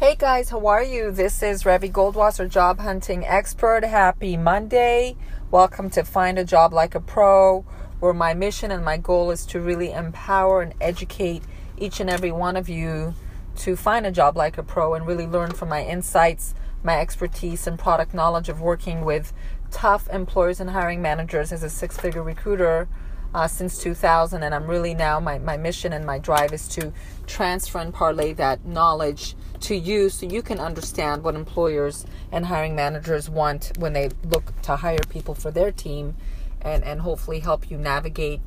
Hey guys, how are you? This is Revi Goldwasser, job hunting expert. Happy Monday. Welcome to Find a Job Like a Pro, where my mission and my goal is to really empower and educate each and every one of you to find a job like a pro and really learn from my insights, my expertise, and product knowledge of working with tough employers and hiring managers as a six figure recruiter uh, since 2000 and i'm really now my, my mission and my drive is to transfer and parlay that knowledge to you so you can understand what employers and hiring managers want when they look to hire people for their team and, and hopefully help you navigate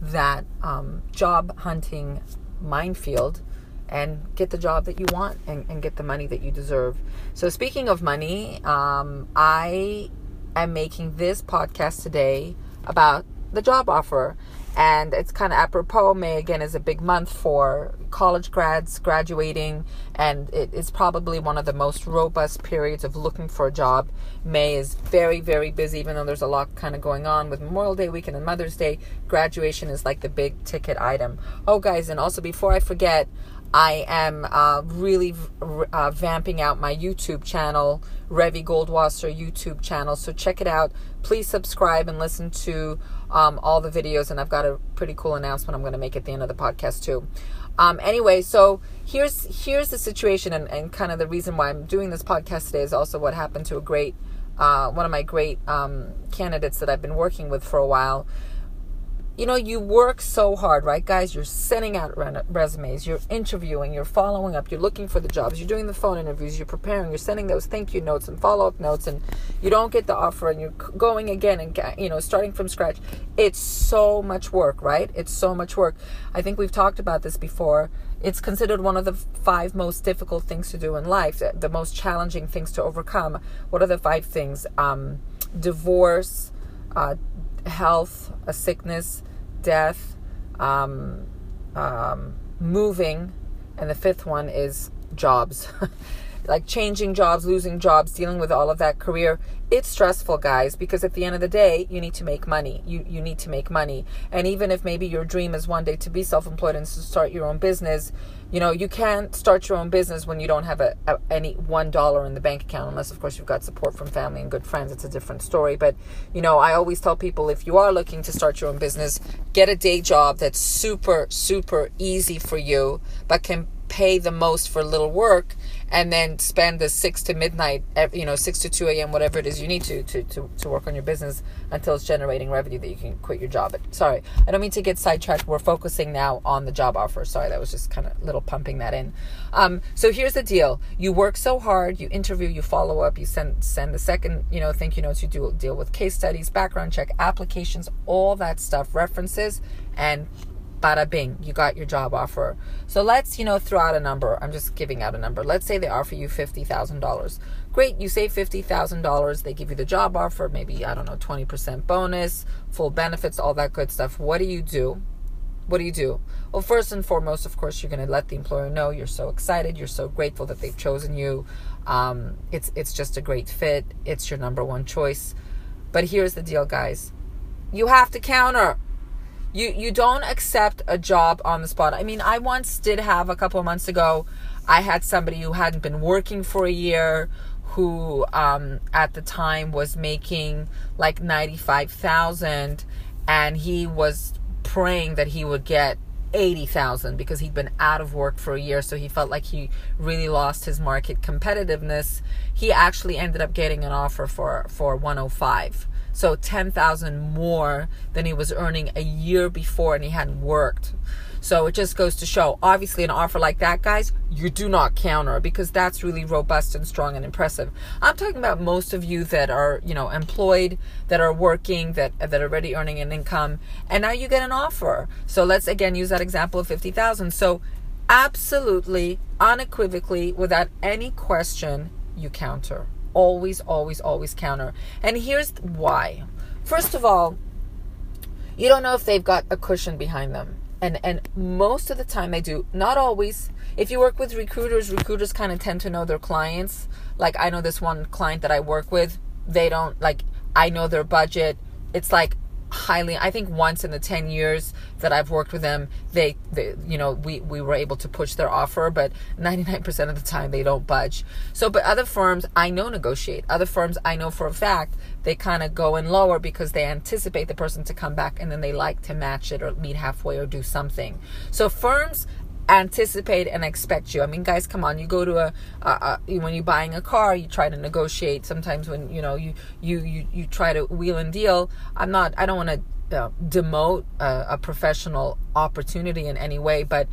that um, job hunting minefield and get the job that you want and, and get the money that you deserve. So, speaking of money, um, I am making this podcast today about the job offer. And it's kind of apropos. May again is a big month for college grads graduating, and it is probably one of the most robust periods of looking for a job. May is very, very busy, even though there's a lot kind of going on with Memorial Day weekend and Mother's Day. Graduation is like the big ticket item. Oh, guys, and also before I forget, I am uh, really uh, vamping out my YouTube channel, Revi Goldwasser YouTube channel. So check it out. Please subscribe and listen to um, all the videos. And I've got a pretty cool announcement I'm going to make at the end of the podcast too. Um, anyway, so here's here's the situation, and, and kind of the reason why I'm doing this podcast today is also what happened to a great uh, one of my great um, candidates that I've been working with for a while you know, you work so hard, right, guys? You're sending out resumes, you're interviewing, you're following up, you're looking for the jobs, you're doing the phone interviews, you're preparing, you're sending those thank you notes and follow up notes, and you don't get the offer, and you're going again and you know starting from scratch. It's so much work, right? It's so much work. I think we've talked about this before. It's considered one of the five most difficult things to do in life, the most challenging things to overcome. What are the five things? Um, divorce. Uh, health, a sickness, death, um, um, moving, and the fifth one is jobs. like changing jobs, losing jobs, dealing with all of that career. It's stressful, guys, because at the end of the day, you need to make money. You you need to make money. And even if maybe your dream is one day to be self-employed and to start your own business, you know, you can't start your own business when you don't have a, a any one dollar in the bank account, unless of course you've got support from family and good friends. It's a different story. But you know, I always tell people if you are looking to start your own business, get a day job that's super super easy for you, but can pay the most for little work and then spend the 6 to midnight you know 6 to 2 a.m whatever it is you need to, to to to work on your business until it's generating revenue that you can quit your job. Sorry i don't mean to get sidetracked. We're focusing now on the job offer. Sorry that was just kind of little pumping that in. Um, so here's the deal. You work so hard you interview you follow up you send send the second you know thank you notes you do deal with case studies background check applications all that stuff references and bada bing, you got your job offer. So let's, you know, throw out a number. I'm just giving out a number. Let's say they offer you $50,000. Great, you save $50,000. They give you the job offer, maybe, I don't know, 20% bonus, full benefits, all that good stuff. What do you do? What do you do? Well, first and foremost, of course, you're going to let the employer know you're so excited, you're so grateful that they've chosen you. Um, it's it's just a great fit. It's your number one choice. But here's the deal, guys. You have to counter you you don't accept a job on the spot. I mean, I once did have a couple of months ago. I had somebody who hadn't been working for a year, who um, at the time was making like ninety five thousand, and he was praying that he would get 80,000 because he'd been out of work for a year so he felt like he really lost his market competitiveness he actually ended up getting an offer for for 105 so 10,000 more than he was earning a year before and he hadn't worked. So it just goes to show, obviously, an offer like that, guys, you do not counter because that's really robust and strong and impressive. I'm talking about most of you that are, you know, employed, that are working, that that are already earning an income, and now you get an offer. So let's again use that example of 50,000. So absolutely, unequivocally, without any question, you counter always, always, always counter. And here's why. First of all, you don't know if they've got a cushion behind them. And and most of the time they do. Not always. If you work with recruiters, recruiters kind of tend to know their clients. Like I know this one client that I work with, they don't like I know their budget. It's like highly i think once in the 10 years that i've worked with them they, they you know we, we were able to push their offer but 99% of the time they don't budge. So but other firms i know negotiate. Other firms i know for a fact they kind of go in lower because they anticipate the person to come back and then they like to match it or meet halfway or do something. So firms anticipate and expect you. I mean, guys, come on. You go to a, a, a, when you're buying a car, you try to negotiate. Sometimes when you know you you you, you try to wheel and deal. I'm not. I don't want to uh, demote a, a professional opportunity in any way, but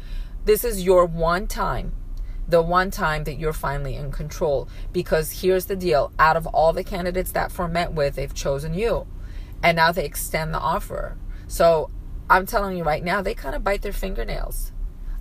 this is your one time. The one time that you're finally in control. Because here's the deal out of all the candidates that firm met with, they've chosen you. And now they extend the offer. So I'm telling you right now, they kind of bite their fingernails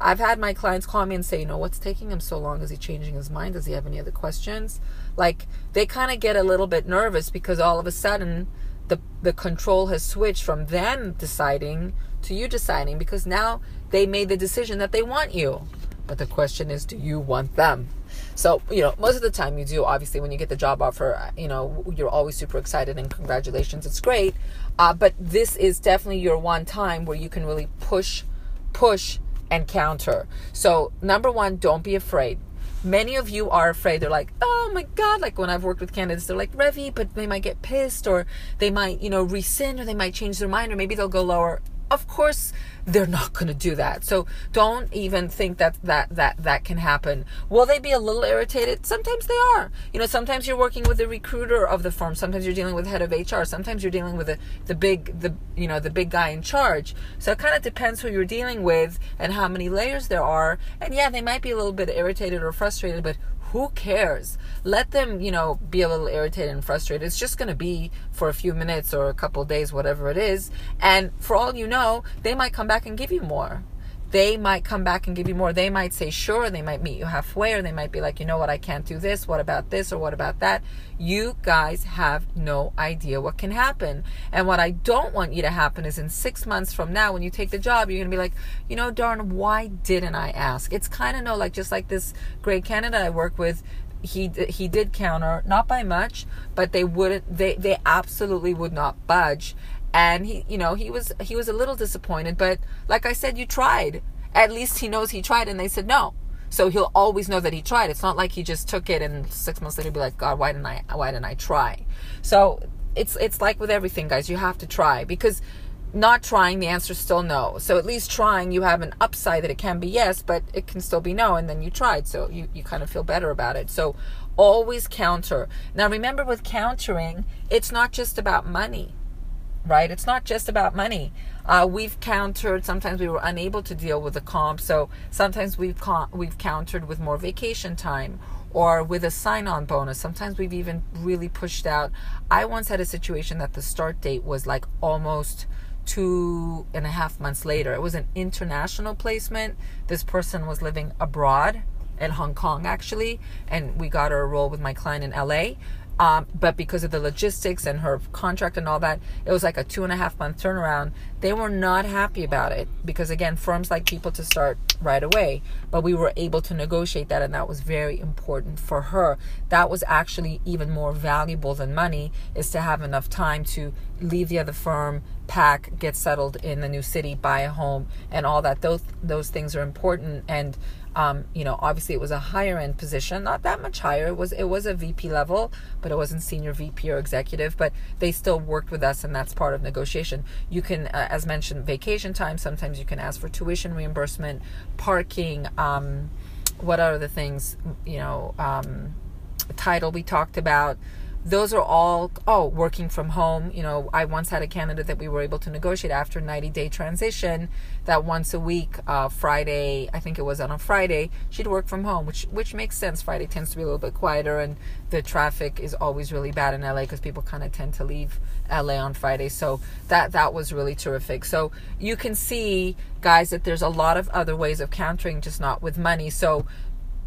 I've had my clients call me and say, you know, what's taking him so long? Is he changing his mind? Does he have any other questions? Like they kind of get a little bit nervous because all of a sudden the the control has switched from them deciding to you deciding because now they made the decision that they want you. But the question is, do you want them? So, you know, most of the time you do. Obviously, when you get the job offer, you know, you're always super excited and congratulations, it's great. Uh, but this is definitely your one time where you can really push, push and counter. So, number one, don't be afraid. Many of you are afraid. They're like, oh my God. Like when I've worked with candidates, they're like, Revi, but they might get pissed or they might, you know, rescind or they might change their mind or maybe they'll go lower of course they're not going to do that. So don't even think that that that that can happen. Will they be a little irritated? Sometimes they are. You know sometimes you're working with the recruiter of the firm. Sometimes you're dealing with head of hr sometimes you're dealing with the, the big the you know the big guy in charge. So it kind of depends who you're dealing with and how many layers there are. And yeah they might be a little bit irritated or frustrated but who cares? Let them, you know, be a little irritated and frustrated. It's just going to be for a few minutes or a couple days, whatever it is. And for all you know, they might come back and give you more they might come back and give you more. They might say sure, they might meet you halfway, or they might be like, you know what, I can't do this. What about this, or what about that? You guys have no idea what can happen. And what I don't want you to happen is in six months from now, when you take the job, you're gonna be like, you know, darn, why didn't I ask? It's kind of no, like just like this great candidate I work with he he did counter not by much but they wouldn't they they absolutely would not budge and he you know he was he was a little disappointed but like i said you tried. At least he knows he tried and they said no. So he'll always know that he tried. It's not like he just took it and six months later be like god why didn't i why didn't i try? So it's it's like with everything guys you have to try because not trying the answer is still no. So at least trying you have an upside that it can be yes but it can still be no and then you tried. So you, you kind of feel better about it. So always counter. Now remember with countering it's not just about money right? It's not just about money. Uh, we've countered. Sometimes we were unable to deal with the comp, so sometimes we've con- we've countered with more vacation time or with a sign-on bonus. Sometimes we've even really pushed out. I once had a situation that the start date was like almost two and a half months later. It was an international placement. This person was living abroad in Hong Kong actually, and we got her a role with my client in LA. Um, but because of the logistics and her contract and all that, it was like a two and a half month turnaround. They were not happy about it because, again, firms like people to start right away. But we were able to negotiate that, and that was very important for her. That was actually even more valuable than money, is to have enough time to leave the other firm, pack, get settled in the new city, buy a home, and all that. Those those things are important and um, you know, obviously it was a higher end position, not that much higher. It was it was a VP level, but it wasn't senior VP or executive. But they still worked with us, and that's part of negotiation. You can, uh, as mentioned, vacation time. Sometimes you can ask for tuition reimbursement, parking. Um, what are the things? You know, um, title we talked about those are all oh working from home. You know i once had a candidate that we were able to negotiate after 90 day transition that once a week uh, friday i think it was on a friday she'd work from home which which makes sense. Friday tends to be a little bit quieter and the traffic is always really bad in la because people kind of tend to leave la on friday. So that that was really terrific. So you can see guys that there's a lot of other ways of countering just not with money. So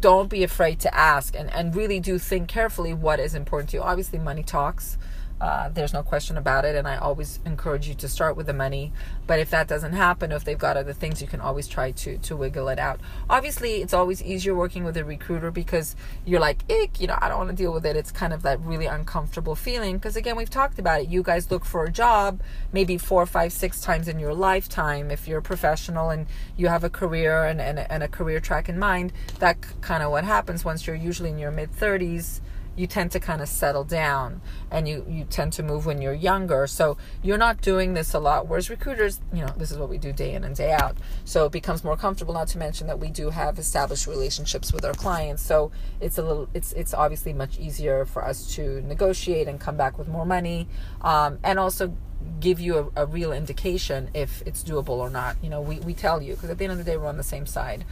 don't be afraid to ask and, and really do think carefully what is important to you. Obviously, money talks. Uh, there's no question about it, and I always encourage you to start with the money. But if that doesn't happen, if they've got other things, you can always try to to wiggle it out. Obviously, it's always easier working with a recruiter because you're like, ick, you know, I don't want to deal with it. It's kind of that really uncomfortable feeling. Because again, we've talked about it. You guys look for a job maybe four, five, six times in your lifetime. If you're a professional and you have a career and, and, and a career track in mind, that kind of what happens once you're usually in your mid 30s you tend to kind of settle down and you, you tend to move when you're younger. So you're not doing this a lot. Whereas recruiters, you know, this is what we do day in and day out. So it becomes more comfortable, not to mention that we do have established relationships with our clients. So it's a little, it's, it's obviously much easier for us to negotiate and come back with more money. Um, and also give you a, a, real indication if it's doable or not. You know, we, we tell you because at the end of the day, we're on the same side.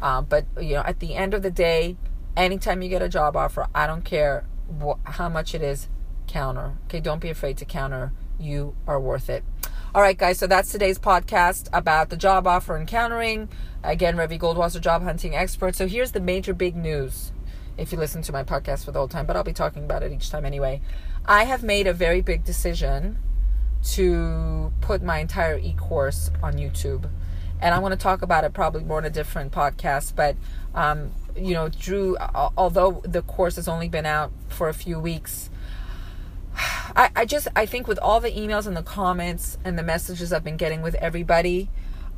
Uh, but, you know, at the end of the day, anytime you get a job offer, I don't care how much it is, counter. Okay, don't be afraid to counter. You are worth it. All right, guys, so that's today's podcast about the job offer and countering. Again, Revi Goldwasser, job hunting expert. So here's the major big news if you listen to my podcast for the whole time, but I'll be talking about it each time anyway. I have made a very big decision to put my entire e course on YouTube. And I want to talk about it probably more in a different podcast, but um, you know, Drew, uh, although the course has only been out for a few weeks, I, I just, I think with all the emails and the comments and the messages I've been getting with everybody,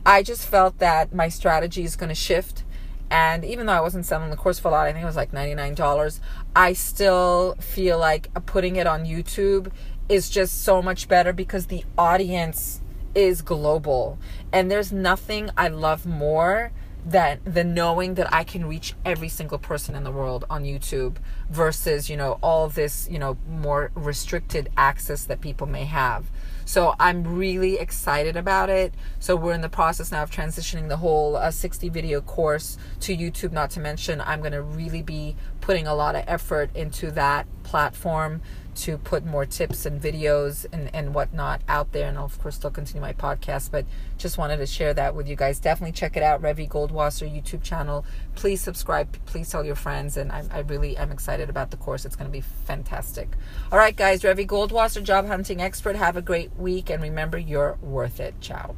I just felt that my strategy is going to shift. And even though I wasn't selling the course for a lot, I think it was like $99, I still feel like putting it on YouTube is just so much better because the audience is global. And there's nothing I love more that the knowing that I can reach every single person in the world on YouTube versus, you know, all this, you know, more restricted access that people may have. So I'm really excited about it. So we're in the process now of transitioning the whole uh, 60 video course to YouTube, not to mention I'm going to really be putting a lot of effort into that platform to put more tips and videos and, and whatnot out there. And I'll, of course, still continue my podcast, but just wanted to share that with you guys. Definitely check it out, Revi Goldwasser YouTube channel. Please subscribe. Please tell your friends. And I, I really am excited about the course. It's going to be fantastic. All right, guys, Revi Goldwasser, job hunting expert. Have a great week. And remember, you're worth it. Ciao.